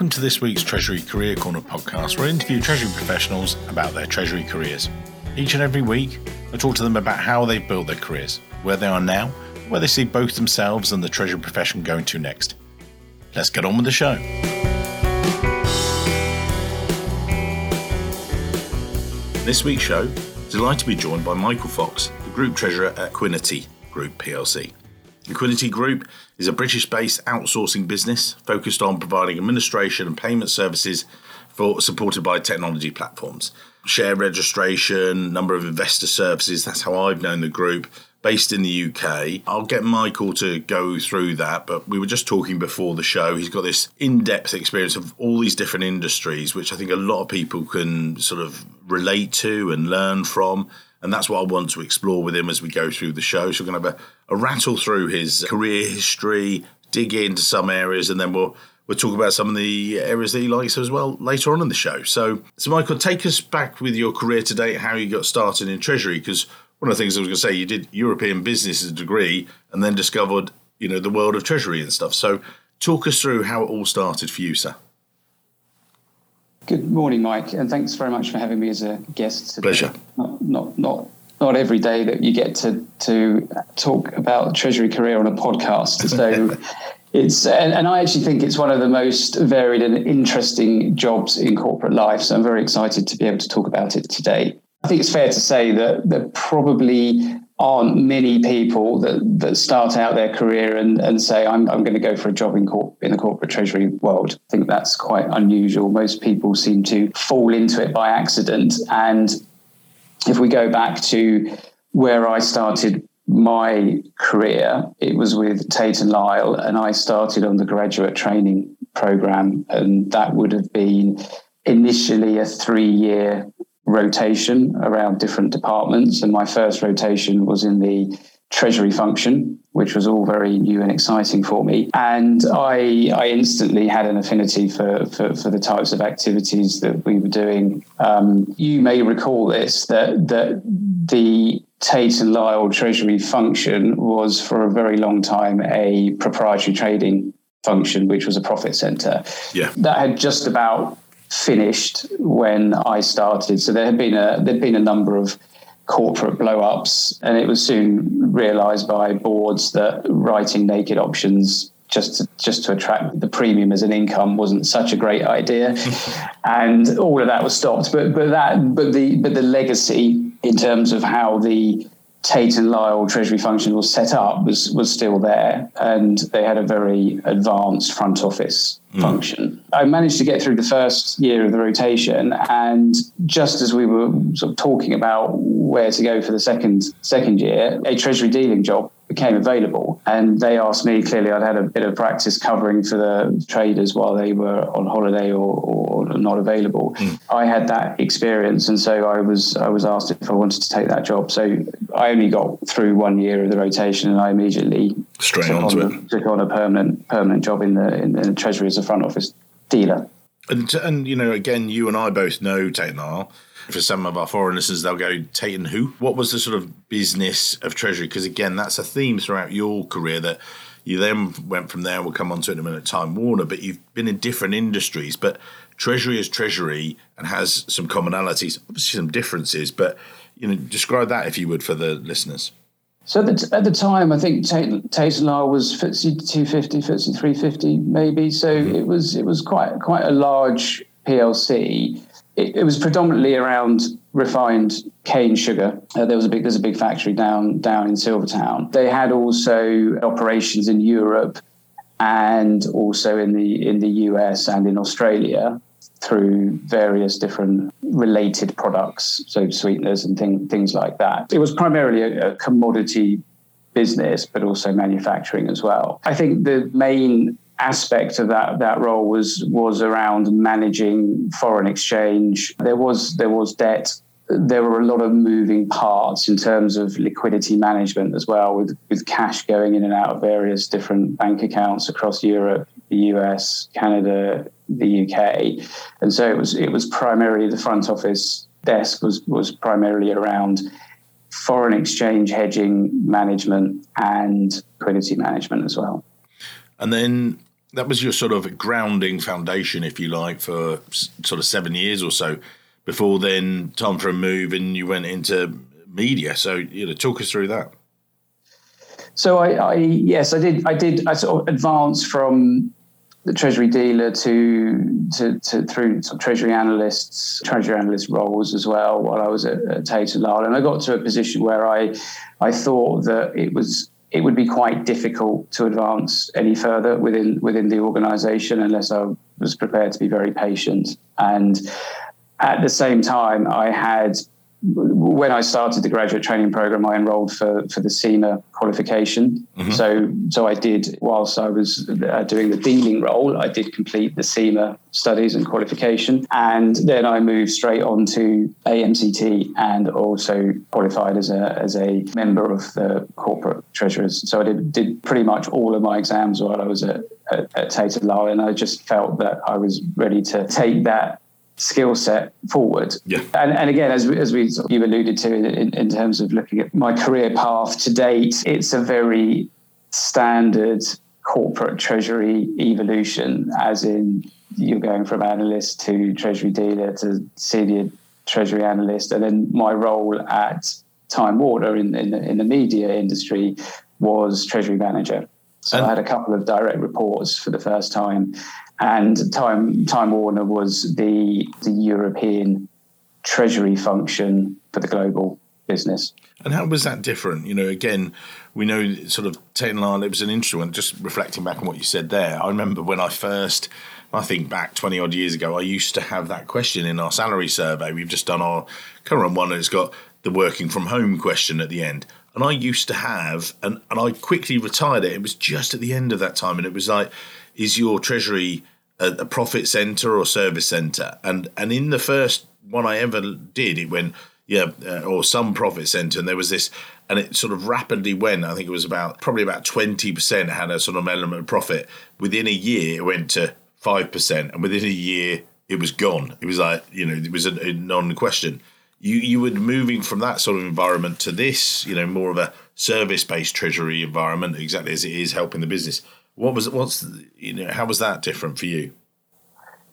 Welcome to this week's Treasury Career Corner podcast, where I interview Treasury professionals about their Treasury careers. Each and every week, I talk to them about how they've built their careers, where they are now, where they see both themselves and the Treasury profession going to next. Let's get on with the show. This week's show, delighted to be joined by Michael Fox, the Group Treasurer at Equiniti Group plc. Equiniti Group is a British based outsourcing business focused on providing administration and payment services for supported by technology platforms. Share registration, number of investor services, that's how I've known the group. Based in the UK. I'll get Michael to go through that, but we were just talking before the show. He's got this in depth experience of all these different industries, which I think a lot of people can sort of relate to and learn from. And that's what I want to explore with him as we go through the show. So we're going to have a rattle through his career history, dig into some areas, and then we'll we'll talk about some of the areas that he likes as well later on in the show. So, so Michael, take us back with your career to date, how you got started in Treasury, because one of the things I was going to say, you did European business as a degree, and then discovered you know the world of Treasury and stuff. So, talk us through how it all started for you, sir. Good morning, Mike, and thanks very much for having me as a guest. Today. Pleasure. Not, not, not, not every day that you get to to talk about Treasury career on a podcast. So. it's and, and, I actually think it's one of the most varied and interesting jobs in corporate life. So I'm very excited to be able to talk about it today. I think it's fair to say that there probably aren't many people that, that start out their career and, and say, I'm, I'm going to go for a job in, corp- in the corporate treasury world. I think that's quite unusual. Most people seem to fall into it by accident. And if we go back to where I started my career, it was with Tate and Lyle, and I started on the graduate training program. And that would have been initially a three year rotation around different departments. And my first rotation was in the treasury function, which was all very new and exciting for me. And I, I instantly had an affinity for, for, for the types of activities that we were doing. Um, you may recall this that, that the Tate and Lyle treasury function was for a very long time a proprietary trading function, which was a profit center. Yeah. That had just about finished when I started. So there had been a there'd been a number of corporate blow-ups, and it was soon realised by boards that writing naked options just to, just to attract the premium as an income wasn't such a great idea, and all of that was stopped. But but that but the but the legacy in terms of how the Tate and Lyle Treasury function was set up was was still there, and they had a very advanced front office mm. function. I managed to get through the first year of the rotation, and just as we were sort of talking about where to go for the second second year, a Treasury dealing job became available. And they asked me clearly, I'd had a bit of practice covering for the traders while they were on holiday or, or not available. Mm. I had that experience, and so I was I was asked if I wanted to take that job. So I only got through one year of the rotation, and I immediately straight took onto on, it. Took on a permanent permanent job in the in the treasury as a front office dealer. And, and you know, again, you and I both know Tate Lyle for some of our foreign listeners, they'll go Tate and who? What was the sort of business of Treasury? Because again, that's a theme throughout your career that you then went from there. We'll come on to it in a minute. Time Warner, but you've been in different industries. But Treasury is Treasury and has some commonalities, obviously some differences. But you know, describe that if you would for the listeners. So at the time, I think Tate, Lyle was FTSE 250, FTSE 350, maybe. So mm-hmm. it was it was quite quite a large PLC it, it was predominantly around refined cane sugar. Uh, there was a big there's a big factory down down in Silvertown. They had also operations in Europe and also in the in the US and in Australia through various different related products, so sweeteners and thing, things like that. It was primarily a, a commodity business, but also manufacturing as well. I think the main aspect of that that role was was around managing foreign exchange. There was there was debt. There were a lot of moving parts in terms of liquidity management as well, with with cash going in and out of various different bank accounts across Europe, the US, Canada, the UK, and so it was it was primarily the front office desk was was primarily around foreign exchange hedging management and liquidity management as well. And then that was your sort of grounding foundation, if you like, for sort of seven years or so. Before then, time for a move, and you went into media. So, you know, talk us through that. So I, I yes, I did. I did. I sort of advanced from the treasury dealer to to, to through some treasury analysts, treasury analyst roles as well while I was at, at Tate and Lyle, and I got to a position where I I thought that it was it would be quite difficult to advance any further within within the organisation unless I was prepared to be very patient. And at the same time, I had when I started the graduate training program, I enrolled for, for the CIMA qualification. Mm-hmm. So, so I did, whilst I was uh, doing the dealing role, I did complete the CIMA studies and qualification. And then I moved straight on to AMCT and also qualified as a, as a member of the corporate treasurers. So I did, did pretty much all of my exams while I was at, at, at Tate Lyle. And I just felt that I was ready to take that skill set forward. Yeah. And, and again, as, as we you alluded to in, in terms of looking at my career path to date, it's a very standard corporate treasury evolution, as in you're going from analyst to treasury dealer to senior treasury analyst. And then my role at Time Warner in, in, the, in the media industry was treasury manager. So and I had a couple of direct reports for the first time and Time Time Warner was the the European treasury function for the global business. And how was that different? You know, again, we know sort of Tate and Lyle, it was an interesting Just reflecting back on what you said there, I remember when I first, I think back 20 odd years ago, I used to have that question in our salary survey. We've just done our current one, and it's got the working from home question at the end. And I used to have, and, and I quickly retired it. It was just at the end of that time. And it was like, is your treasury a, a profit center or service center? And and in the first one I ever did, it went yeah, uh, or some profit center, and there was this, and it sort of rapidly went. I think it was about probably about twenty percent had a sort of element of profit. Within a year, it went to five percent, and within a year, it was gone. It was like you know, it was a, a non-question. You you were moving from that sort of environment to this, you know, more of a service-based treasury environment, exactly as it is helping the business. What was what's you know how was that different for you?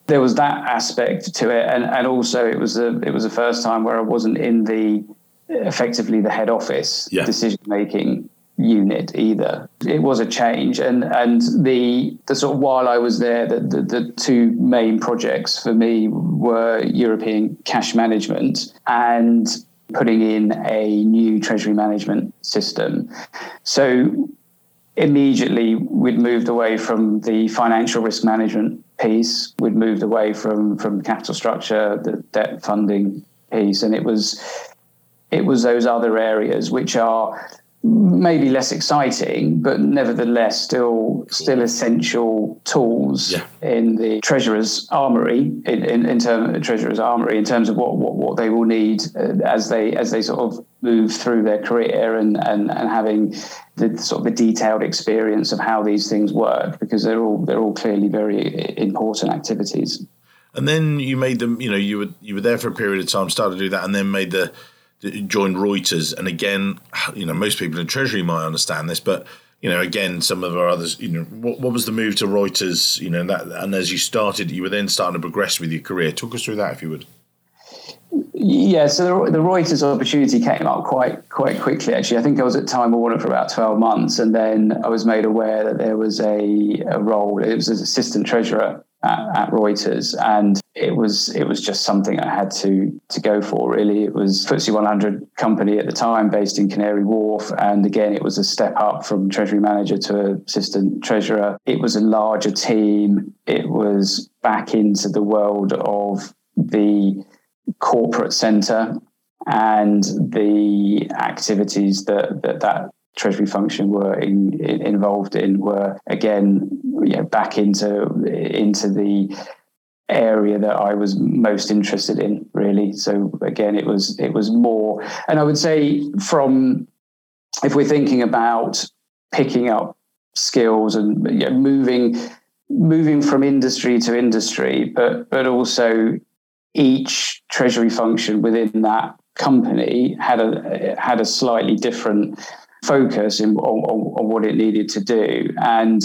There was that aspect to it, and and also it was a it was the first time where I wasn't in the effectively the head office yeah. decision making unit either. It was a change, and and the the sort of while I was there, the, the, the two main projects for me were European cash management and putting in a new treasury management system. So immediately we'd moved away from the financial risk management piece. We'd moved away from from capital structure, the debt funding piece, and it was it was those other areas which are maybe less exciting, but nevertheless still still essential tools yeah. in the treasurer's armory in, in, in terms of treasurer's armory in terms of what, what, what they will need uh, as they as they sort of move through their career and, and, and having the sort of the detailed experience of how these things work because they're all they're all clearly very important activities. And then you made them, you know, you were you were there for a period of time, started to do that, and then made the joined Reuters. And again, you know, most people in Treasury might understand this, but you know, again, some of our others, you know, what, what was the move to Reuters? You know, that, and as you started, you were then starting to progress with your career. Talk us through that, if you would. Yeah, so the, the Reuters opportunity came up quite quite quickly. Actually, I think I was at Time Warner for about twelve months, and then I was made aware that there was a, a role. It was as assistant treasurer at, at, Reuters, and it was it was just something I had to to go for. Really, it was FTSE 100 company at the time, based in Canary Wharf, and again, it was a step up from treasury manager to assistant treasurer. It was a larger team. It was back into the world of the corporate centre and the activities that that, that treasury function were in, in, involved in were again you know, back into into the area that I was most interested in really. So again it was it was more and I would say from if we're thinking about picking up skills and you know, moving moving from industry to industry but but also each treasury function within that company had a had a slightly different focus in, on, on, what it needed to do. And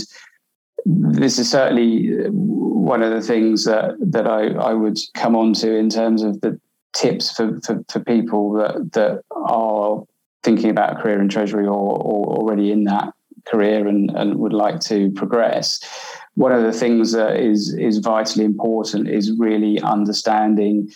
this is certainly uh, one of the things that that I, I would come on to in terms of the tips for, for, for people that that are thinking about a career in treasury or, or already in that career and, and would like to progress. One of the things that is is vitally important is really understanding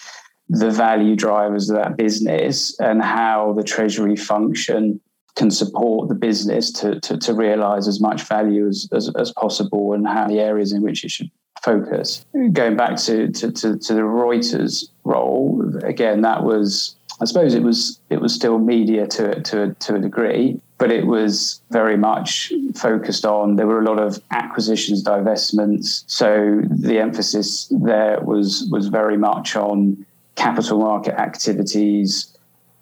the value drivers of that business and how the treasury function can support the business to, to, to realize as much value as, as, as, possible and how the areas in which it should focus. Going back to, to, to, to the Reuters role, again, that was, I suppose it was, it was still media to, to, to a degree, but it was very much focused on, there were a lot of acquisitions, divestments. So the emphasis there was, was very much on capital market activities,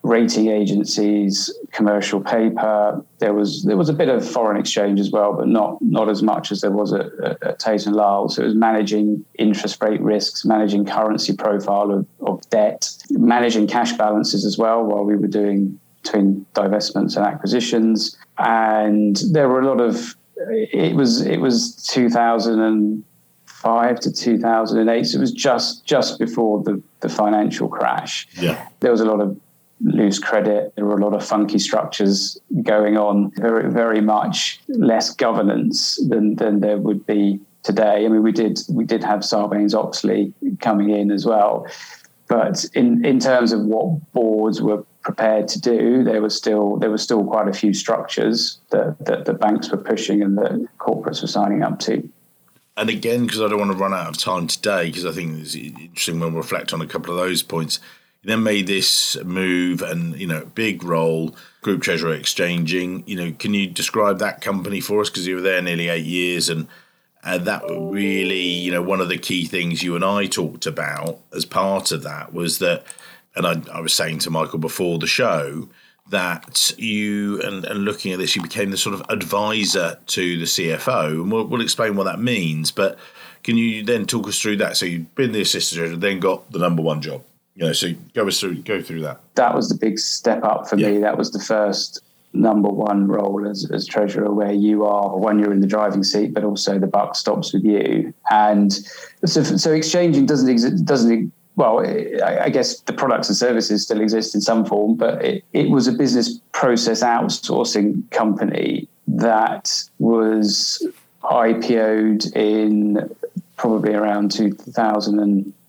rating agencies, commercial paper. There was there was a bit of foreign exchange as well, but not not as much as there was at, at Tate and Lyle. So it was managing interest rate risks, managing currency profile of, of debt, managing cash balances as well while we were doing between divestments and acquisitions. And there were a lot of it was it was 2005 to 2008. So it was just just before the, the financial crash. Yeah. There was a lot of loose credit. There were a lot of funky structures going on. Very very much less governance than than there would be today. I mean, we did we did have Sarbanes Oxley coming in as well, but in in terms of what boards were prepared to do, there was still there was still quite a few structures that, that the banks were pushing and that corporates were signing up to and again, because I don't want to run out of time today, because I think it's interesting when we reflect on a couple of those points. You then made this move and, you know, big role, Group Treasurer Xchanging. You know, can you describe that company for us? Because you were there nearly eight years and and that really, you know, one of the key things you and I talked about as part of that was that, and I, I was saying to Michael before the show, that you and, and, looking at this, you became the sort of advisor to the CFO, and we'll, we'll, explain what that means. But can you then talk us through that? So you've been the assistant treasurer, then got the number one job. You know, so go us through go through that. That was the big step up for yeah. me. That was the first number one role as, as treasurer, where you are when you're in the driving seat, but also the buck stops with you. And so, so Xchanging doesn't exist doesn't well, I guess the products and services still exist in some form, but it, it was a business process outsourcing company that was IPO'd in probably around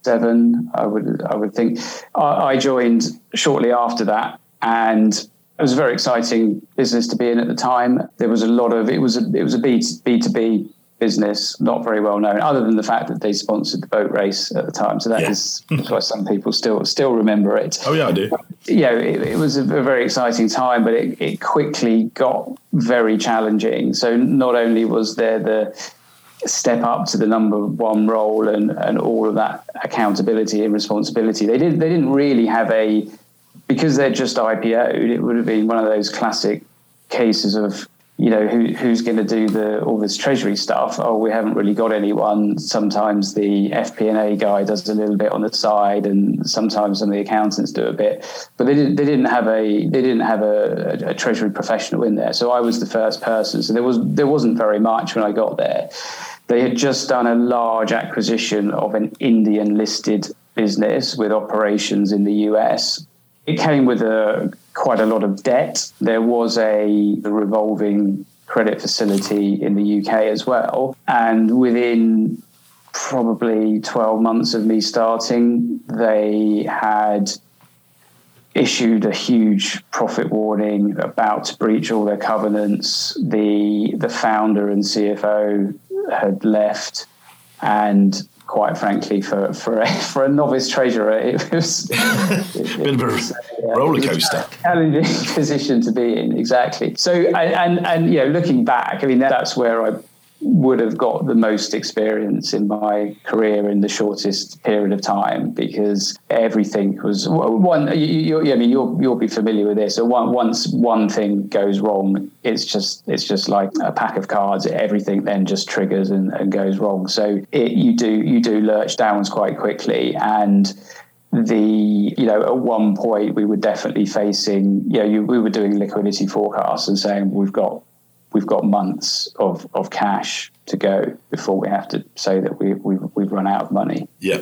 2007. I would I would think. I, I joined shortly after that, and it was a very exciting business to be in at the time. There was a lot of it was a it was a B two B business, not very well known, other than the fact that they sponsored the boat race at the time. So that yeah. is why some people still still remember it. Oh yeah, I do. Yeah, it, it was a, a, very exciting time, but it, it quickly got very challenging. So not only was there the step up to the number one role and, and all of that accountability and responsibility, they didn't they didn't really have a because they're just IPO'd. It would have been one of those classic cases of you know who, who's going to do the all this treasury stuff. Oh we haven't really got anyone. Sometimes the fp&a guy does a little bit on the side and sometimes some of the accountants do a bit. But they didn't they didn't have a they didn't have a, a, a treasury professional in there. So i was the first person. So there was there wasn't very much when i got there they had just done a large acquisition of an indian listed business with operations in the us it came with a quite a lot of debt. There was a, revolving credit facility in the UK as well. And within probably 12 months of me starting, they had issued a huge profit warning about to breach all their covenants. The the founder and CFO had left and quite frankly, for for a, for a novice treasurer, it was it, bit of a roller coaster, challenging position to be in. Exactly. So, and, and and you know, looking back, I mean, that's where I would have got the most experience in my career in the shortest period of time because everything was one. You, you, I mean, you'll you'll be familiar with this. So one, once one thing goes wrong, it's just it's just like a pack of cards. Everything then just triggers and, and goes wrong. So it, you do you do lurch downs quite quickly and the you know at one point we were definitely facing you know you, we were doing liquidity forecasts and saying we've got we've got months of, of cash to go before we have to say that we, we've, we've run out of money. Yeah.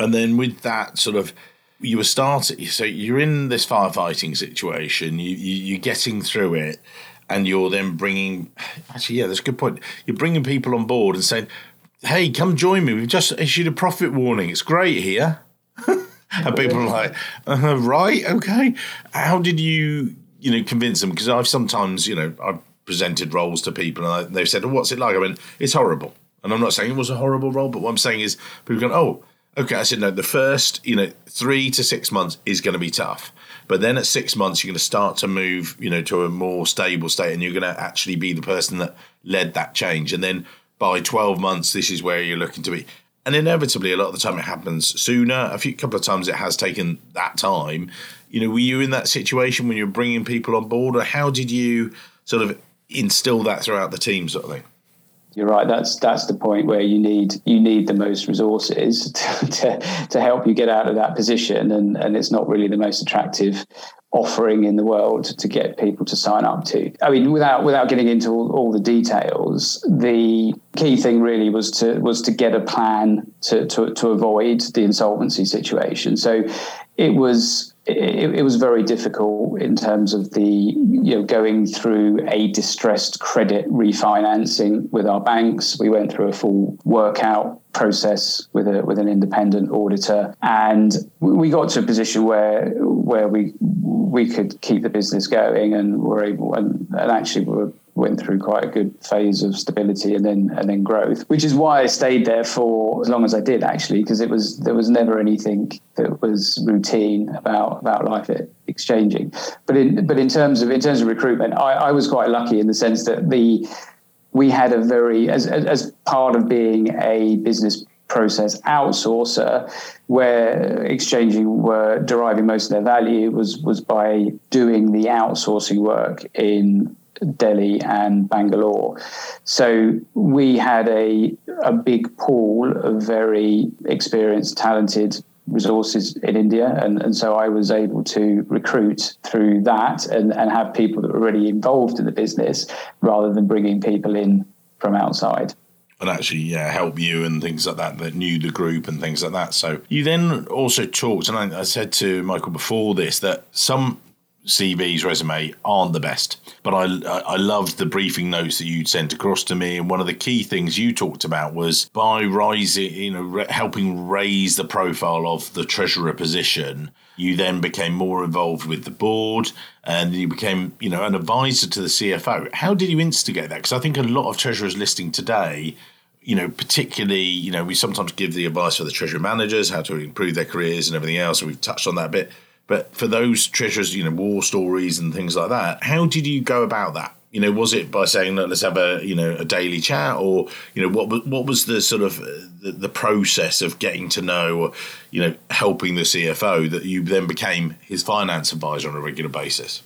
And then with that sort of, you were starting, so you're in this firefighting situation, you, you, you're getting through it, and you're then bringing, actually, yeah, that's a good point. You're bringing people on board and saying, hey, come join me. We've just issued a profit warning. It's great here. and people are like, uh, right, okay. How did you, you know, convince them? Because I've sometimes, you know, I've presented roles to people and they've said, oh, what's it like? I mean, it's horrible. And I'm not saying it was a horrible role, but what I'm saying is people go, oh, okay. I said, no, the first, you know, three to six months is going to be tough. But then at six months, you're going to start to move, you know, to a more stable state and you're going to actually be the person that led that change. And then by 12 months, this is where you're looking to be. And inevitably, a lot of the time it happens sooner. A few couple of times it has taken that time. You know, were you in that situation when you're bringing people on board, or how did you sort of instill that throughout the team, sort of thing? You're right. That's that's the point where you need you need the most resources to, to, to help you get out of that position, and and it's not really the most attractive offering in the world to get people to sign up to. I mean, without without getting into all, all, the details, the key thing really was to was to get a plan to, to, to avoid the insolvency situation. So it was it, it, was very difficult in terms of the you know going through a distressed credit refinancing with our banks. We went through a full workout process with a with an independent auditor, and we got to a position where where we we could keep the business going and were able and, and actually were went through quite a good phase of stability and then and then growth, which is why I stayed there for as long as I did actually, because it was there was never anything that was routine about about life at Xchanging. But in but in terms of in terms of recruitment, I, I was quite lucky in the sense that the we had a very as as part of being a business process outsourcer where Xchanging were deriving most of their value was was by doing the outsourcing work in Delhi and Bangalore. So we had a, a big pool of very experienced, talented resources in India. And, and so I was able to recruit through that and, and have people that were already involved in the business rather than bringing people in from outside and actually yeah, help you and things like that that knew the group and things like that. So you then also talked, and I, I said to Michael before this that some CV's resume aren't the best, but I I loved the briefing notes that you'd sent across to me, and one of the key things you talked about was by rising, you know, helping raise the profile of the treasurer position. You then became more involved with the board, and you became, you know, an advisor to the CFO. How did you instigate that? Because I think a lot of treasurers listing today you know, particularly, you know, we sometimes give the advice for the treasury managers, how to improve their careers and everything else. we've touched on that a bit. But for those treasures, you know, war stories and things like that, how did you go about that? You know, was it by saying, "Look, let's have a you know a daily chat," or you know, what what was the sort of the, the process of getting to know, or you know, helping the CFO that you then became his finance advisor on a regular basis?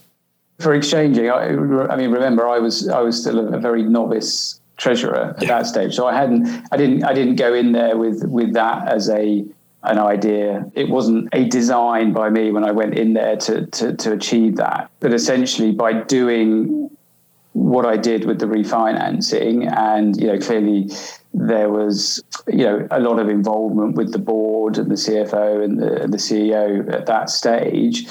For Xchanging, I, I mean, remember, I was I was still a, very novice treasurer at yeah. that stage, so I hadn't I didn't I didn't go in there with with that as a an idea. It wasn't a design by me when I went in there to, to, to achieve that. But essentially, by doing what I did with the refinancing, and you know, clearly there was you know a lot of involvement with the board and the CFO and the, and the CEO at that stage.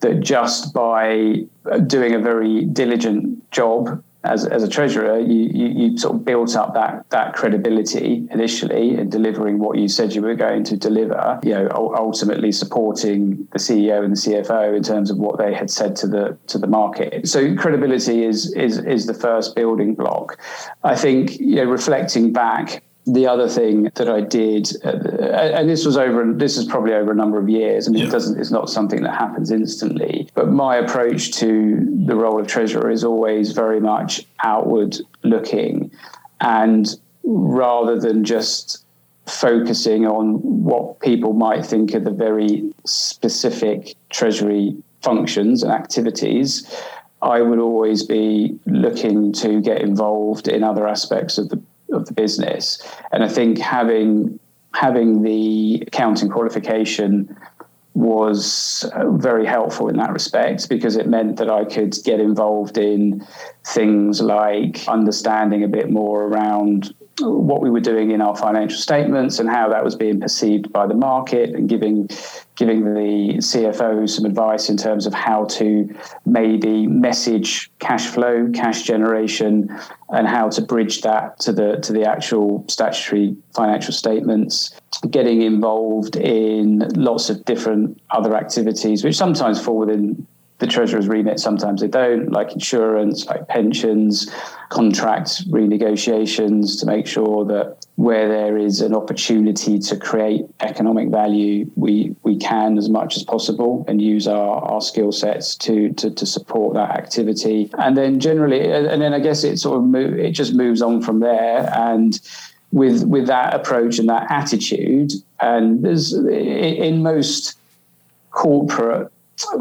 That just by doing a very diligent job as, as a treasurer, you, you, you, sort of built up that that credibility initially in delivering what you said you were going to deliver. You know, ultimately supporting the CEO and the CFO in terms of what they had said to the to the market. So credibility is is is the first building block. I think you know, reflecting back the other thing that I did, uh, and this was over, this is probably over a number of years. I mean, yeah. it doesn't, it's not something that happens instantly. But my approach to the role of treasurer is always very much outward looking, and rather than just focusing on what people might think are the very specific treasury functions and activities. I would always be looking to get involved in other aspects of the of the business. And I think having having the accounting qualification was uh, very helpful in that respect because it meant that I could get involved in things like understanding a bit more around what we were doing in our financial statements and how that was being perceived by the market and giving giving the CFO some advice in terms of how to maybe message cash flow, cash generation, and how to bridge that to the to the actual statutory financial statements. Getting involved in lots of different other activities, which sometimes fall within the treasurer's remit, sometimes they don't, like insurance, like pensions, contract renegotiations to make sure that where there is an opportunity to create economic value, we we can as much as possible and use our, our skill sets to, to to support that activity. And then generally, and then I guess it sort of move, it just moves on from there and with with that approach and that attitude and there's in most corporate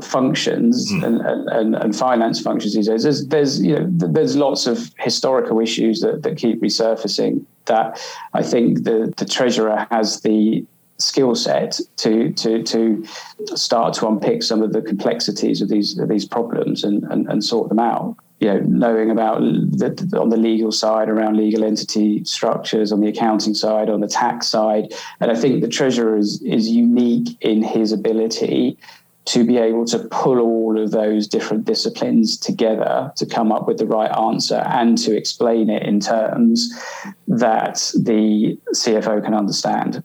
functions mm. and, and, and, finance functions these days. There's, there's you know there's lots of historical issues that, that keep resurfacing that I think the the treasurer has the skill set to to to start to unpick some of the complexities of these of these problems and, and, and sort them out. You know, knowing about the, on the legal side around legal entity structures, on the accounting side, on the tax side, and I think the treasurer is is unique in his ability to be able to pull all of those different disciplines together to come up with the right answer and to explain it in terms that the CFO can understand.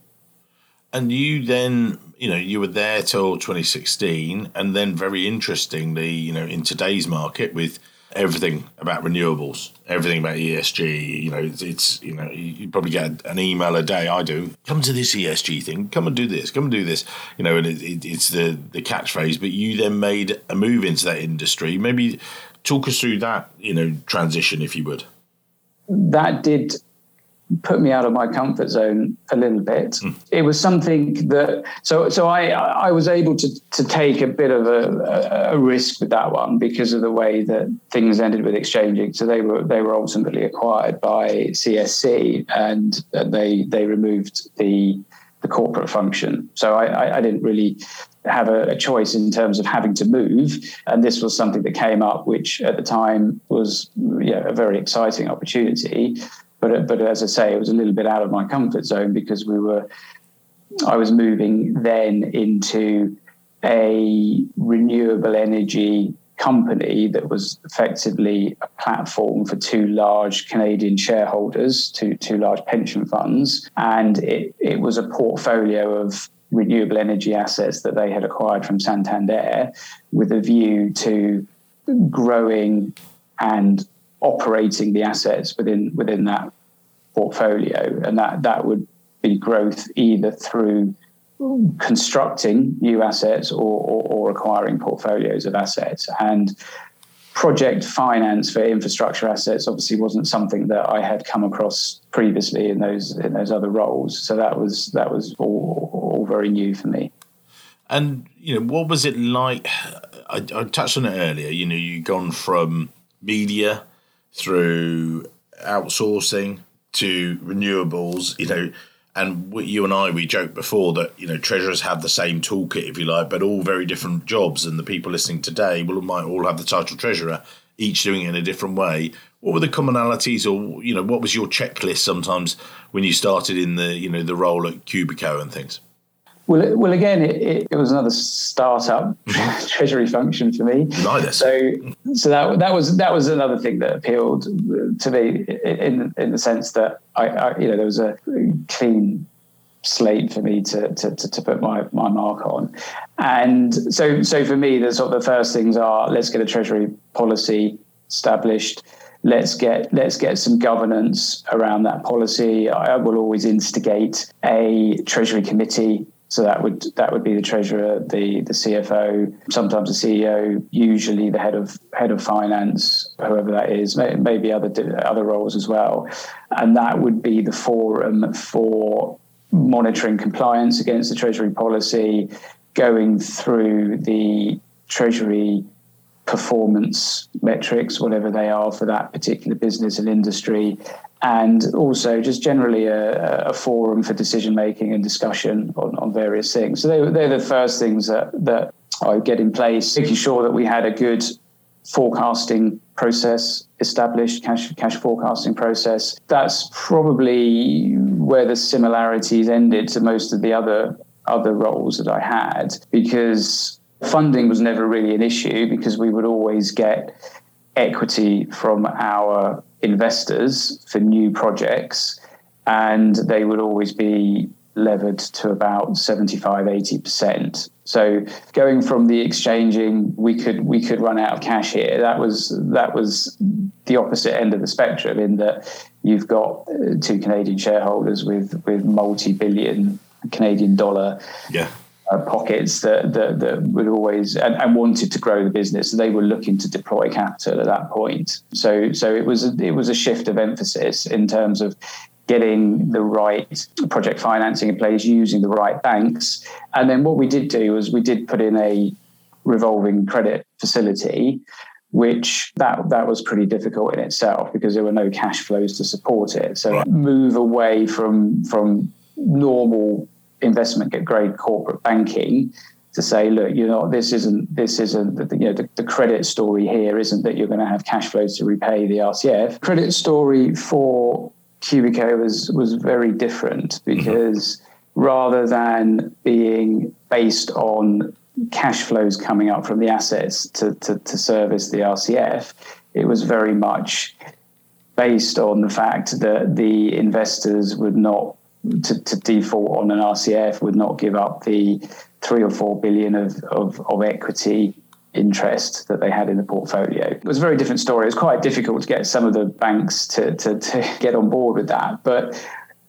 And you then, you know, you were there till 2016, and then very interestingly, you know, in today's market with everything about renewables, everything about ESG. You know, it's, it's you know, you, probably get an email a day. I do. Come to this ESG thing. Come and do this. Come and do this. You know, and it, it, it's the the catchphrase. But you then made a move into that industry. Maybe talk us through that. You know, transition, if you would. That did put me out of my comfort zone a little bit. Mm. It was something that so so I I was able to to take a bit of a, a, risk with that one because of the way that things ended with Xchanging. So they were they were ultimately acquired by CSC and they they removed the the corporate function. So I, I, I didn't really have a, a, choice in terms of having to move. And this was something that came up, which at the time was yeah, a very exciting opportunity. But but as I say, it was a little bit out of my comfort zone because we were. I was moving then into a renewable energy company that was effectively a platform for two large Canadian shareholders, two two large pension funds, and it, it was a portfolio of renewable energy assets that they had acquired from Santander with a view to growing and operating the assets within within that portfolio, and that that would be growth either through constructing new assets or, or, or acquiring portfolios of assets and project finance for infrastructure assets obviously wasn't something that I had come across previously in those in those other roles. So that was that was all, all very new for me. And you know, what was it like? I, I touched on it earlier. You know, you've gone from media through outsourcing to renewables, you know, and you and I, we joked before that you know treasurers have the same toolkit, if you like, but all very different jobs. And the people listening today will might all have the title treasurer, each doing it in a different way. What were the commonalities, or you know, what was your checklist sometimes when you started in the you know the role at Cubico and things? Well, well, again, it, it was another startup mm-hmm. treasury function for me. Nice. So, so that that was that was another thing that appealed to me in in the sense that I, I you know, there was a clean slate for me to, to, to, to, put my, my mark on. And so, so for me, the sort of the first things are let's get a treasury policy established. Let's get let's get some governance around that policy. I will always instigate a treasury committee so that would that would be the treasurer, the the CFO, sometimes the CEO, usually the head of head of finance, whoever that is, maybe other other roles as well, and that would be the forum for monitoring compliance against the treasury policy, going through the treasury performance metrics, whatever they are for that particular business and industry, and also just generally a, a forum for decision making and discussion on, on various things. So they, they're the first things that, that I get in place, making sure that we had a good forecasting process established, cash cash forecasting process. That's probably where the similarities ended to most of the other other roles that I had because funding was never really an issue because we would always get equity from our investors for new projects and they would always be levered to about 75 80% so going from the Xchanging we could we could run out of cash here. That was that was the opposite end of the spectrum in that you've got uh, two Canadian shareholders with with multi-billion Canadian dollar yeah uh, pockets that, that, that would always and, and, wanted to grow the business. They were looking to deploy capital at that point. So so it was a, it was a shift of emphasis in terms of getting the right project financing in place, using the right banks, and then what we did do was we did put in a revolving credit facility which that that was pretty difficult in itself because there were no cash flows to support it. So move away from from normal investment grade corporate banking to say, look, you know, this isn't this isn't the, you know the, the, credit story here isn't that you're going to have cash flows to repay the RCF. Credit story for Cubico was was very different mm-hmm. because mm-hmm. rather than being based on cash flows coming up from the assets to, to, to service the RCF, it was very much based on the fact that the investors would not to, to, default on an RCF would not give up the three or four billion of, of, of, equity interest that they had in the portfolio. It was a very different story. It was quite difficult to get some of the banks to, to, to get on board with that. But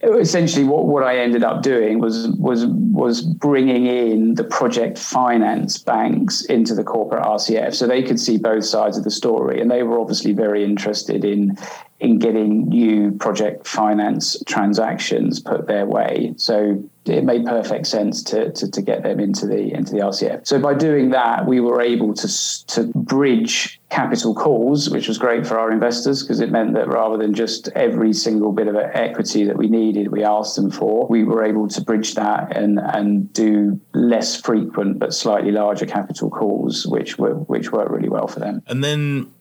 essentially what, what I ended up doing was was was bringing in the project finance banks into the corporate RCF so they could see both sides of the story. And they were obviously very interested in in getting new project finance transactions put their way. So it made perfect sense to, to, to get them into the into the RCF. So by doing that, we were able to to bridge capital calls, which was great for our investors because it meant that rather than just every single bit of equity that we needed, we asked them for, we were able to bridge that and and do less frequent but slightly larger capital calls, which were which worked really well for them. And then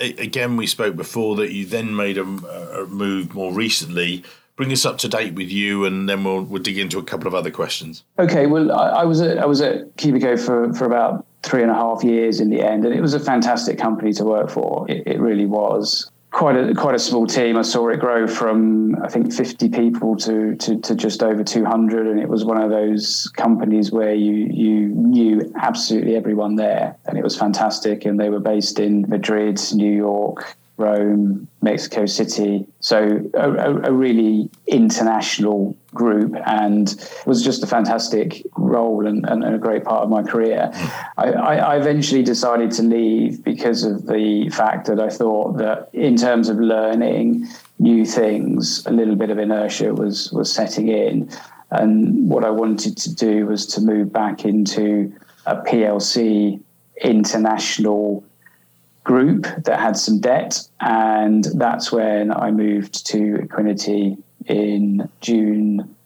again, we spoke before that you then made a, a move more recently bring us up to date with you, and then we'll we'll dig into a couple of other questions. Okay, well, I, I was at I was at Cubico for for about three and a half years in the end, and it was a fantastic company to work for. It, it really was quite a quite a small team. I saw it grow from I think 50 people to, to to just over 200, and it was one of those companies where you you knew absolutely everyone there, and it was fantastic. And they were based in Madrid, New York, Rome, Mexico City. So a, a, a, really international group and it was just a fantastic role and, and a great part of my career. I, I, eventually decided to leave because of the fact that I thought that in terms of learning new things, a little bit of inertia was was setting in. And what I wanted to do was to move back into a PLC international group that had some debt, and that's when I moved to Equiniti in June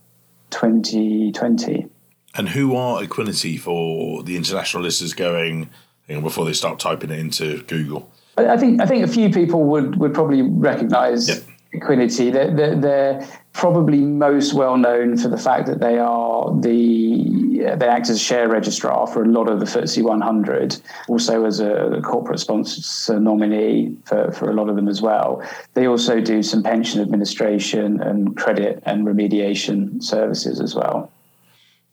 2020. And who are Equiniti for the international listeners going you know, before they start typing it into Google? I think I think a few people would would probably recognise yep. Equiniti. They're, they're, they're, probably most well known for the fact that they are the they act as share registrar for a lot of the FTSE 100, also as a corporate sponsor nominee for, for a lot of them as well. They also do some pension administration and credit and remediation services as well.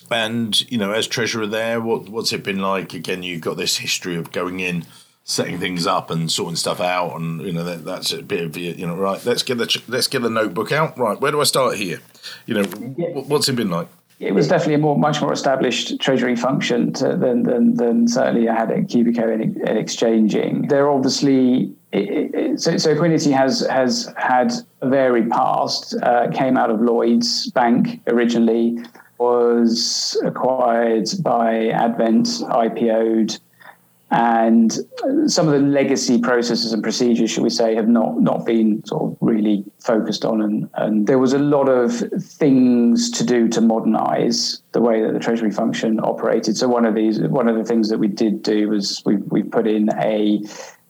And you know, as treasurer there, what what's it been like? Again, you've got this history of going in setting things up and sorting stuff out, and you know that, that's a bit of you know right. Let's get the let's get the notebook out. Right, where do I start here? You know, what's it been like? It was definitely a more much more established treasury function to, than, than than certainly I had at Cubico and, Xchanging. They're obviously it, it, so, so has has had a varied past. Uh, came out of Lloyds Bank originally, was acquired by Advent, IPO'd, and some of the legacy processes and procedures, should we say, have not not been sort of really focused on, and, and there was a lot of things to do to modernise the way that the Treasury function operated. So one of these, one of the things that we did do was we we put in a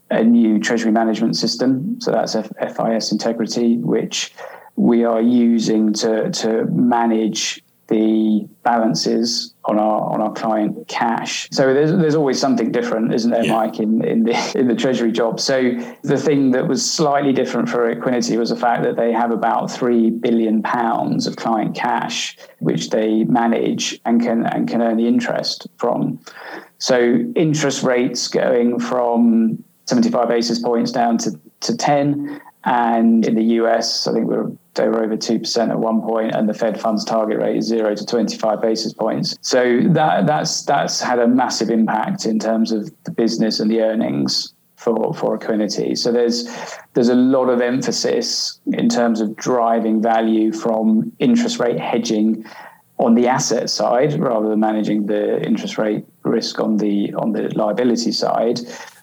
a new Treasury management system. So that's FIS Integrity, which we are using to to manage the balances on our on our client cash. So there's there's always something different, isn't there, yeah. Mike, in, in the in the treasury job. So the thing that was slightly different for Equiniti was the fact that they have about three billion pounds of client cash which they manage and can and can earn the interest from. So interest rates going from 75 basis points down to, to 10 and in the US, I think we are they were over 2% at one point and the fed funds target rate is 0 to 25 basis points. So that that's that's had a massive impact in terms of the business and the earnings for for Equiniti. So there's there's a lot of emphasis in terms of driving value from interest rate hedging on the asset side rather than managing the interest rate risk on the on the liability side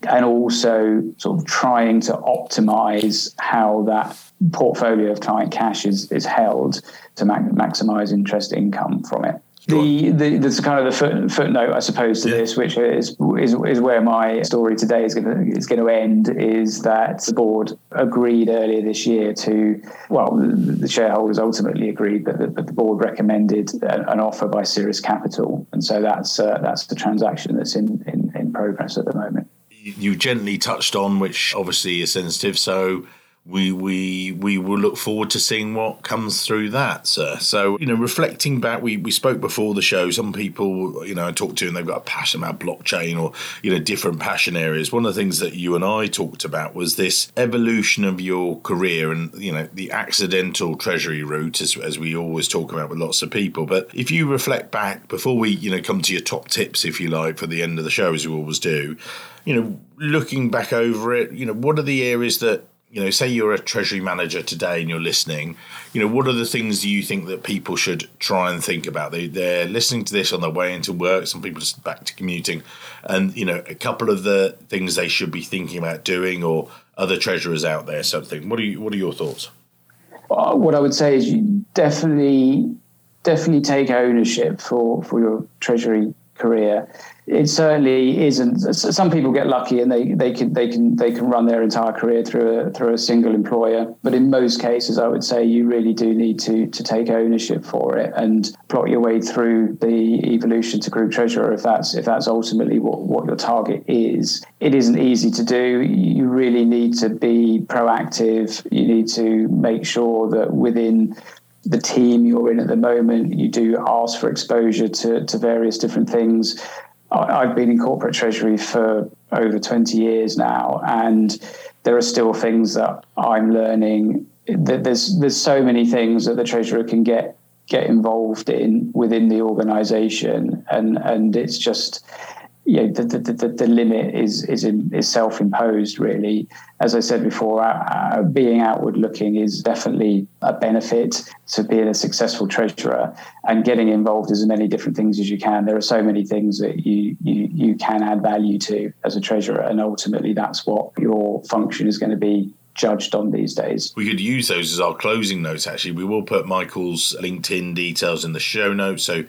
and also sort of trying to optimize how that portfolio of client cash is, is held to maximize interest income from it. The, the there's kind of the foot, footnote, I suppose, to yeah. this, which is, is is where my story today is going to is going to end. Is that the board agreed earlier this year to well, the shareholders ultimately agreed, but the, but the board recommended an offer by Siris Capital, and so that's uh, that's the transaction that's in, in in progress at the moment. You gently touched on, which obviously is sensitive. So we we we will look forward to seeing what comes through that, sir. So you know, reflecting back, we we spoke before the show. Some people, you know, I talked to and they've got a passion about blockchain or you know different passion areas. One of the things that you and I talked about was this evolution of your career and you know the accidental treasury route, as as we always talk about with lots of people. But if you reflect back before we you know come to your top tips, if you like, for the end of the show, as we always do, you know, looking back over it, you know, what are the areas that you know, say you're a treasury manager today and you're listening, you know, what are the things you think that people should try and think about? They, they're listening to this on their way into work, some people just back to commuting, and, you know, a couple of the things they should be thinking about doing or other treasurers out there, something. What are you, what are your thoughts? Well, what I would say is you definitely, definitely take ownership for, for your treasury career it certainly isn't. Some people get lucky and they, they can they can they can run their entire career through a through a single employer. But in most cases, I would say you really do need to to take ownership for it and plot your way through the evolution to group treasurer if that's if that's ultimately what, what your target is. It isn't easy to do. You really need to be proactive. You need to make sure that within the team you're in at the moment, you do ask for exposure to, to various different things I've been in corporate treasury for over 20 years now, and there are still things that I'm learning. There's there's so many things that the treasurer can get get involved in within the organisation, and and it's just you know, the, the, the, the, limit is is, in, is self imposed. Really, as I said before, uh, being outward looking is definitely a benefit to being a successful treasurer and getting involved as many different things as you can. There are so many things that you you you can add value to as a treasurer, and ultimately that's what your function is going to be judged on these days. We could use those as our closing notes. Actually, we will put Michael's LinkedIn details in the show notes, so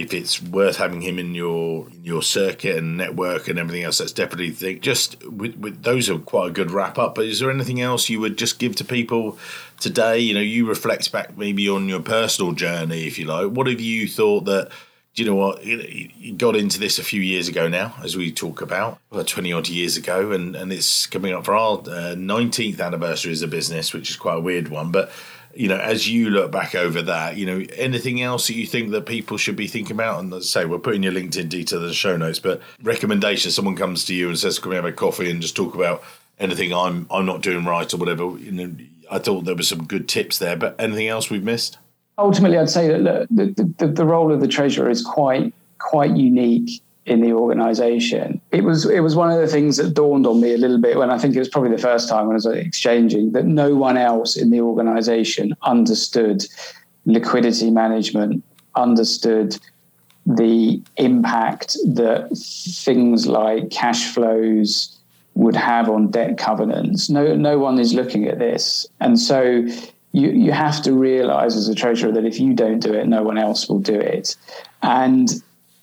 if it's worth having him in your in your circuit and network and everything else, that's definitely think. Just with, with those are quite a good wrap up. But is there anything else you would just give to people today? You know, you reflect back maybe on your personal journey, if you like. What have you thought that? Do you know what? You got into this a few years ago now, as we talk about, well, 20 odd years ago, and, and it's coming up for our uh, 19th anniversary as a business, which is quite a weird one. But you know, as you look back over that, you know, anything else that you think that people should be thinking about? And say we're putting your LinkedIn details in the show notes, but recommendations. Someone comes to you and says, "Can we have a coffee and just talk about anything I'm I'm not doing right or whatever?" You know, I thought there were some good tips there, but anything else we've missed? Ultimately, I'd say that the, the, the role of the treasurer is quite quite unique in the organization. It was it was one of the things that dawned on me a little bit when I think it was probably the first time when I was Xchanging that no one else in the organization understood liquidity management, understood the impact that things like cash flows would have on debt covenants. No, no one is looking at this, and so you you have to realize as a treasurer that if you don't do it, no one else will do it, and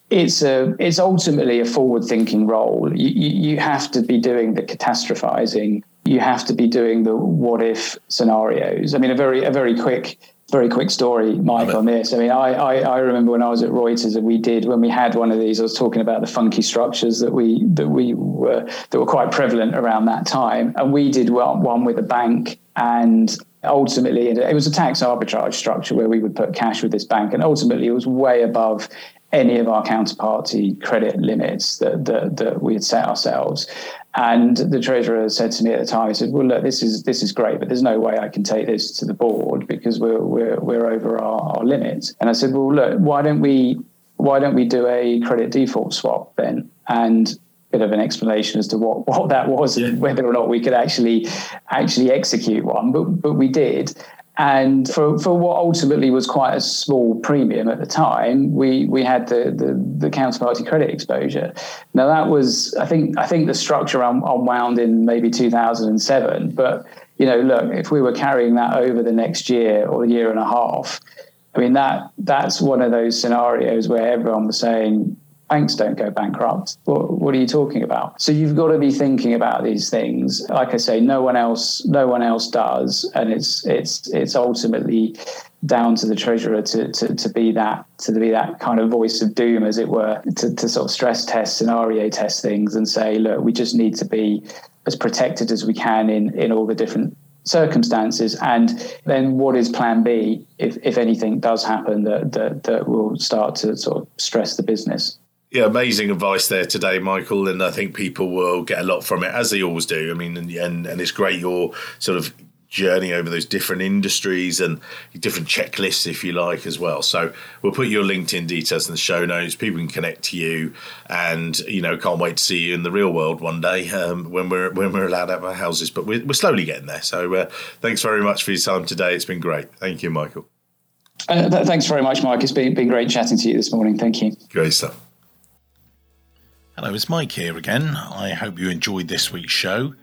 it's a it's ultimately a forward thinking role. You, you have to be doing the catastrophizing. You have to be doing the what if scenarios. I mean, a very a very quick very quick story, Mike, on this. I mean, I, I, I, remember when I was at Reuters and we did when we had one of these. I was talking about the funky structures that we that we were that were quite prevalent around that time, and we did one, one with a bank, and ultimately it was a tax arbitrage structure where we would put cash with this bank, and ultimately it was way above any of our counterparty credit limits that, that, that we had set ourselves. And the treasurer said to me at the time, he said, "Well, look, this is this is great, but there's no way I can take this to the board because we're we're we're over our, our limits." And I said, "Well, look, why don't we why don't we do a credit default swap then?" And a bit of an explanation as to what, what that was yeah. and whether or not we could actually actually execute one, but but we did. And for, for what ultimately was quite a small premium at the time, we, we had the, the, the counterparty credit exposure. Now that was, I think, I think the structure un, unwound in maybe 2007. But you know, look, if we were carrying that over the next year or a year and a half, I mean that that's one of those scenarios where everyone was saying, banks don't go bankrupt. What, what, are you talking about? So you've got to be thinking about these things. Like I say, no one else, no one else does, and it's it's it's ultimately down to the treasurer to, to, to be that to be that kind of voice of doom, as it were, to, to sort of stress test, scenario test things, and say, look, we just need to be as protected as we can in in all the different circumstances and then what is plan b if, if anything does happen that, that that will start to sort of stress the business yeah, amazing advice there today, Michael, and I think people will get a lot from it as they always do. I mean, and and, and it's great your sort of journey over those different industries and different checklists, if you like, as well. So we'll put your LinkedIn details in the show notes. People can connect to you, and you know, can't wait to see you in the real world one day um, when we're when we're allowed out of our houses. But we're, we're slowly getting there. So uh, thanks very much for your time today. It's been great. Thank you, Michael. Uh, th- thanks very much, Mike. It's been been great chatting to you this morning. Thank you. Great stuff. Hello, it's Mike here again. I hope you enjoyed this week's show.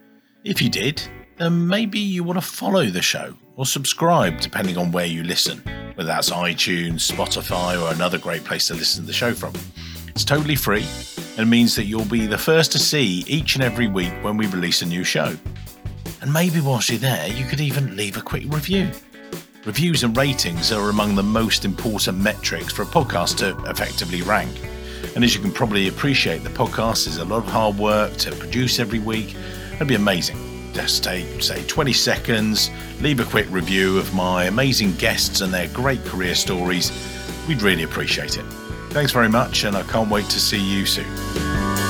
If you did, then maybe you want to follow the show or subscribe, depending on where you listen, whether that's iTunes, Spotify, or another great place to listen to the show from. It's totally free and means that you'll be the first to see each and every week when we release a new show. And maybe whilst you're there, you could even leave a quick review. Reviews and ratings are among the most important metrics for a podcast to effectively rank. And as you can probably appreciate, the podcast is a lot of hard work to produce every week. It'd be amazing. Just take, say, 20 seconds, leave a quick review of my amazing guests and their great career stories. We'd really appreciate it. Thanks very much, and I can't wait to see you soon.